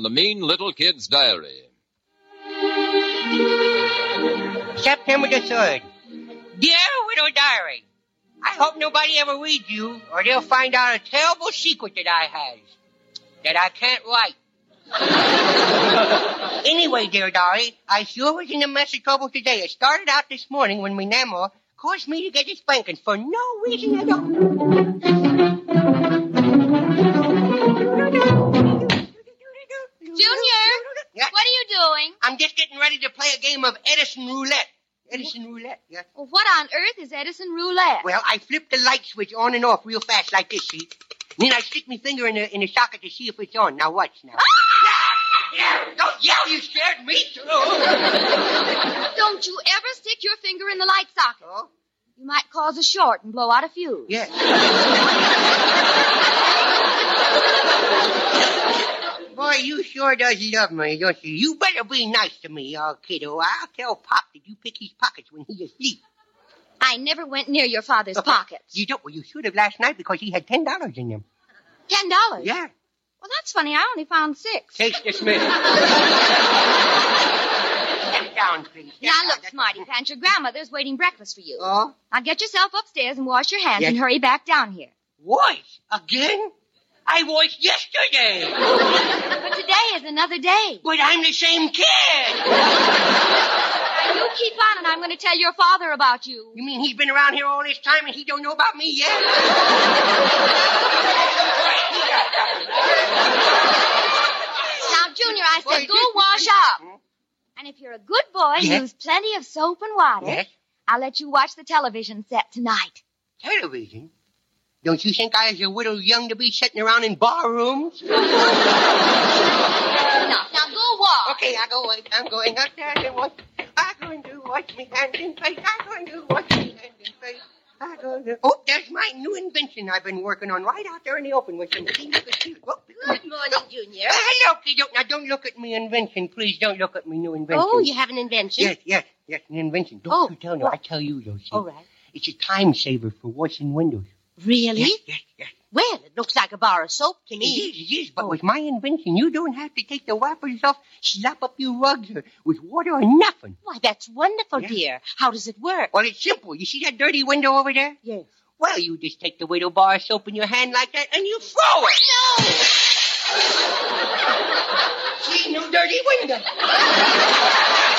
From the Mean Little Kid's Diary. September the 3rd. Dear Widow Diary, I hope nobody ever reads you, or they'll find out a terrible secret that I has. That I can't write. anyway, dear Diary, I sure was in a mess of trouble today. It started out this morning when my Namo caused me to get a spanking for no reason at all. Doing? I'm just getting ready to play a game of Edison Roulette. Edison Roulette, yeah. Well, what on earth is Edison roulette? Well, I flip the light switch on and off real fast like this, see? And then I stick my finger in the in the socket to see if it's on. Now watch now. Ah! Yeah, don't yell, you scared me too. Don't you ever stick your finger in the light socket. Oh? You might cause a short and blow out a fuse. Yes. Boy, you sure does love me, don't you? You better be nice to me, oh kiddo. I'll tell Pop that you pick his pockets when he's asleep. I never went near your father's oh, pockets. You don't? Well, you should have last night because he had ten dollars in them. Ten dollars? Yeah. Well, that's funny. I only found six. Case dismissed. Step down, please. Step Now down. look, Smarty Pants, your grandmother's waiting breakfast for you. Oh? Now get yourself upstairs and wash your hands Yes. and hurry back down here. Voice again? I was yesterday. But today is another day. But I'm the same kid. You keep on and I'm going to tell your father about you. You mean he's been around here all this time and he don't know about me yet? Now, Junior, I said go wash up. Hmm? And if you're a good boy, Yes. use plenty of soap and water. Yes. I'll let you watch the television set tonight. Television? Don't you think I as a little young to be sitting around in bar rooms? Now, now go walk. Okay, I go. I'm going up there and watch. I'm going to wash me hands in face. I'm going to wash me hands in face. I'm going to. Oh, there's my new invention I've been working on right out there in the open with some steam oh, Good morning, Junior. uh, hello, kiddo. Now, don't look at me invention. Please don't look at me new invention. Oh, you have an invention? Yes, yes, yes, an invention. Don't Oh, you tell no. I tell you. See, All right. It's a time saver for washing windows. Really? Yes, yes, yes. Well, it looks like a bar of soap to me. It is, it is, but oh. with my invention, you don't have to take the wipers off, slap up your rugs with water or nothing. Why, that's wonderful, dear. How does it work? Well, it's simple. You see that dirty window over there? Yes. Well, you just take the window bar of soap in your hand like that and you throw it. No! see, no dirty window.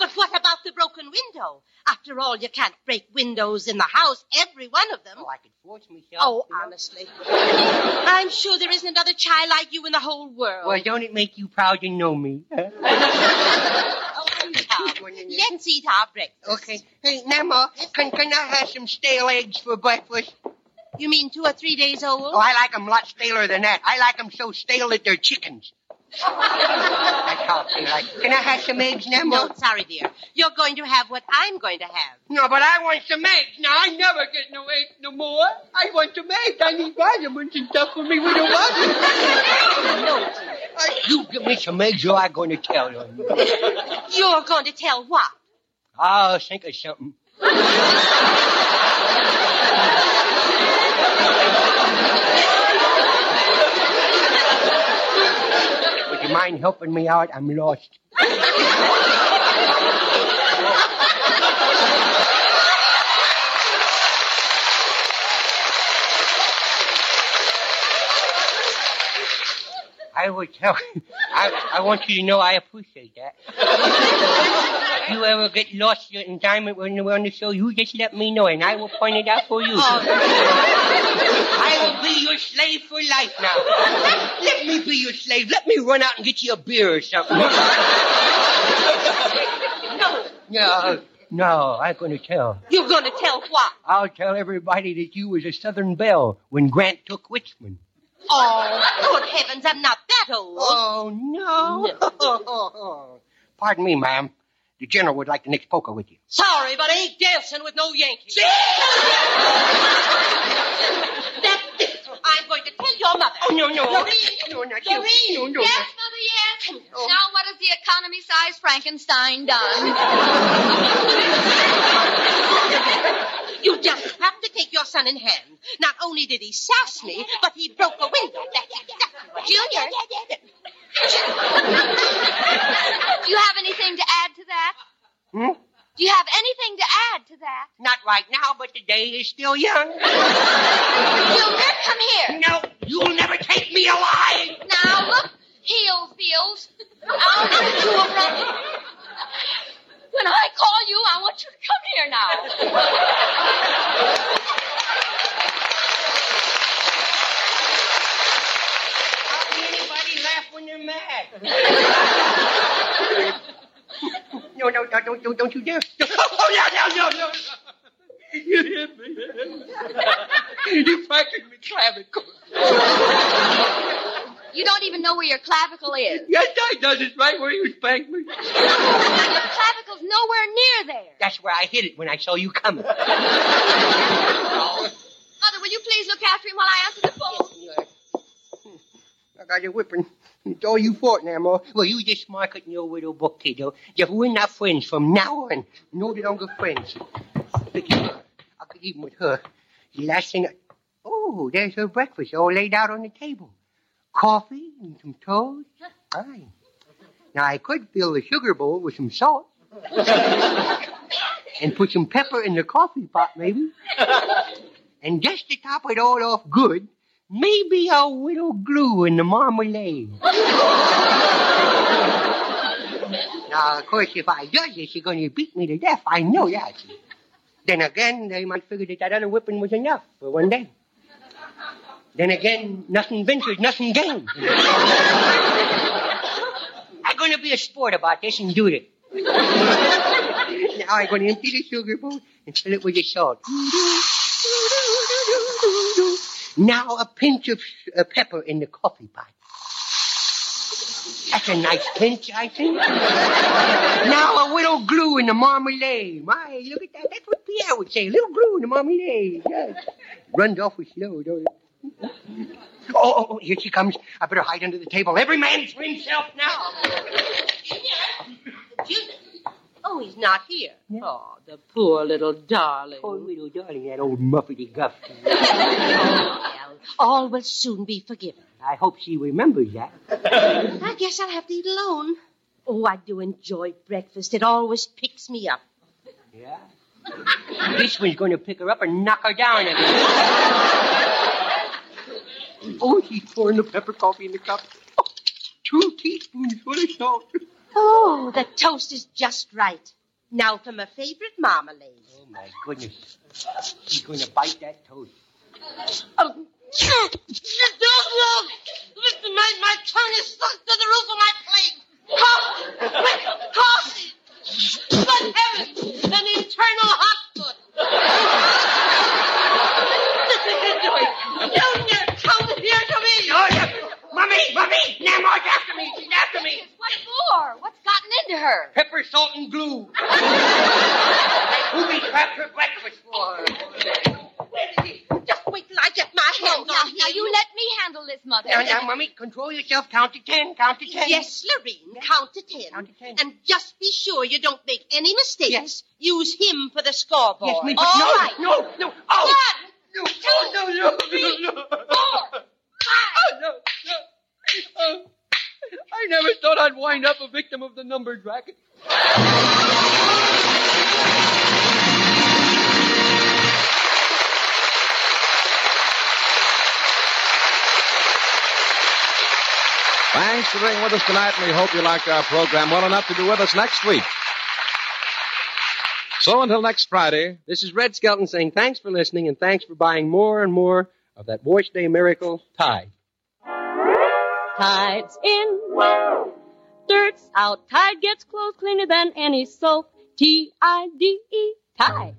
But what about the broken window? After all, you can't break windows in the house, every one of them. Oh, I could force myself. Oh, you know. honestly. I'm sure there isn't another child like you in the whole world. Well, don't it make you proud to know me? huh? Oh, I'm our breakfast. Okay. Hey, Nemo, can, can I have some stale eggs for breakfast? You mean two or three days old? Oh, I like 'em a lot staler than that. I like 'em so stale that they're chickens. That's how I like. Can I have some eggs, Nemo? No, sorry, dear. You're going to have what I'm going to have. No, but I want some eggs. Now, I never get no eggs no more. I want some eggs. I need vitamins and stuff for me with the vitamins. You give me some eggs or I'm going to tell you. You're going to tell what? I'll think of something. Mind helping me out? I'm lost. I would tell I, I want you to know I appreciate that. if you ever get lost in time when you're on the show, you just let me know and I will point it out for you. Oh. I will be your slave for life now. Let me be your slave. Let me run out and get you a beer or something. no. No, no, I'm going to tell. You're going to tell what? I'll tell everybody that you was a Southern Belle when Grant took Richmond. Oh, good heavens, I'm not that old. Oh, no. Pardon me, ma'am. The general would like the next poker with you. Sorry, but I ain't dancing with no Yankees. I'm going to tell your mother. Oh, no, no. Doreen, No, not you. Doreen. No, no, Yes, Mother, yes. Now, what has the economy-sized Frankenstein done? You just have to take your son in hand. Not only did he sass me, but he broke a window. That's exactly he Junior. Do you have anything to add to that? Hmm? Do you have anything to add to that? Not right now, but the day is still young. Junior, come here. No, you'll never take me alive. Now, look, heel feels. I'll let you a run. When I call you, I want you to come here now. How can anybody laugh when they're mad? no, no, no, don't, don't, don't you dare. Oh, no, no, no, no. You hit me. You fractured me clavicle. You don't even know where your clavicle is. Yes, I does. It's right where you spanked me. Your clavicle's nowhere near there. That's where I hit it when I saw you coming. Mother, will you please look after him while I answer the phone? I got your whipping. It's all you fought, Namo. Well, you just mark it in your widow book, kiddo. Just we're not friends from now on. No longer friends. Look at her. I could even with her. The last thing I... Oh, there's her breakfast all laid out on the table. Coffee and some toast. Aye. Now, I could fill the sugar bowl with some salt. and put some pepper in the coffee pot, maybe. And just to top it all off good, maybe a little glue in the marmalade. now, of course, if I does this, you're going to beat me to death. I know that. Then again, they might figure that that other whipping was enough for one day. Then again, nothing ventured, nothing gained. I'm going to be a sport about this and do it. now I'm going to empty the sugar bowl and fill it with the salt. Mm-hmm. Now a pinch of uh, pepper in the coffee pot. That's a nice pinch, I think. now a little glue in the marmalade. My, look at that. That's what Pierre would say. A little glue in the marmalade. Yes. Runs off with snow, don't it? Oh, oh, oh, here she comes. I better hide under the table. Every man for himself now. Oh, he's not here. Oh, the poor little darling. Poor little darling, that old muffety guff. Oh, well, all will soon be forgiven. I hope she remembers that. I guess I'll have to eat alone. Oh, I do enjoy breakfast. It always picks me up. Yeah? This one's going to pick her up and knock her down again. oh, she's pouring the pepper coffee in the cup. Oh, two teaspoons full of salt. Oh, the toast is just right. Now for my favorite marmalade. Oh, my goodness. She's going to bite that toast. Oh, don't look! Listen, my, my tongue is stuck to the roof of my plate. Coffee! Coffee! Good heavens! her? Pepper, salt, and glue. Booby trapped her breakfast for her. Just wait till I get my Oh, hands now, on now him. you let me handle this, Mother. Now, now, Mummy, control yourself. Count to ten. Count to ten. Yes, Lorene, count to ten. Count to ten. And just be sure you don't make any mistakes. Yes. Use him for the scoreboard. Yes, me, but All no, right. no, no. Oh, One, no, oh, no, no, no, oh, no. four, Oh, no, no. Oh, I never thought I'd wind up a victim of the numbered racket. Thanks for being with us tonight, and we hope you liked our program well enough to be with us next week. So until next Friday, This is Red Skelton saying thanks for listening and thanks for buying more and more of that Wash Day Miracle Tide. Tide's in. Dirt's out. Tide gets clothes cleaner than any soap. T-I-D-E. Tide.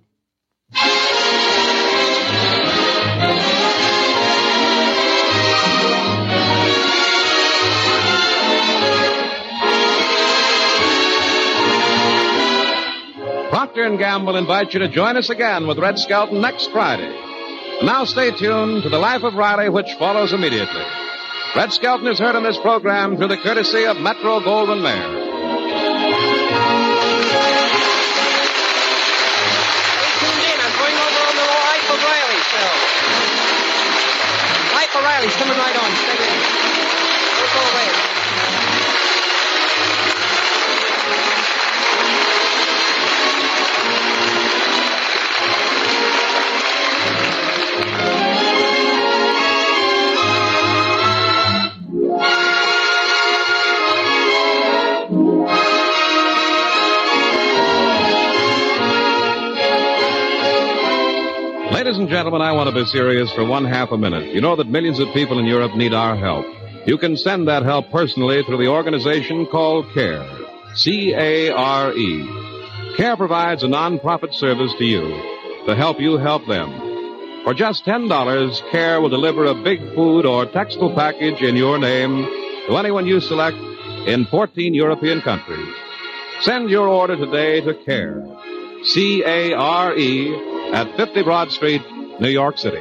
Procter & Gamble invites you to join us again with Red Skelton next Friday. And now stay tuned to The Life of Riley, which follows immediately. Red Skelton is heard on this program through the courtesy of Metro Goldwyn Mayer. Life of Riley's coming right on. Stay. Don't go away. Gentlemen, I want to be serious for one half a minute. You know that millions of people in Europe need our help. You can send that help personally through the organization called CARE. C-A-R-E. CARE provides a non-profit service to you to help you help them. For just $10, CARE will deliver a big food or textile package in your name to anyone you select in 14 European countries. Send your order today to CARE. C-A-R-E at 50 Broad Street, New York City.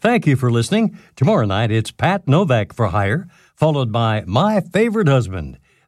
Thank you for listening. Tomorrow night, it's Pat Novak for hire, followed by My Favorite Husband.